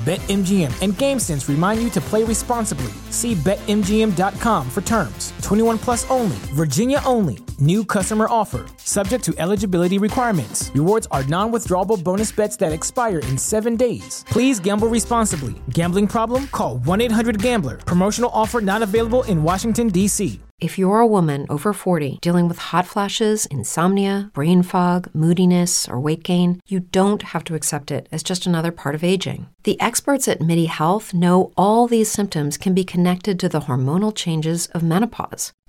BetMGM and GameSense remind you to play responsibly. See BetMGM.com for terms. 21 plus only, Virginia only. New customer offer, subject to eligibility requirements. Rewards are non withdrawable bonus bets that expire in seven days. Please gamble responsibly. Gambling problem? Call 1 800 Gambler. Promotional offer not available in Washington, D.C. If you're a woman over 40 dealing with hot flashes, insomnia, brain fog, moodiness, or weight gain, you don't have to accept it as just another part of aging. The experts at MIDI Health know all these symptoms can be connected to the hormonal changes of menopause.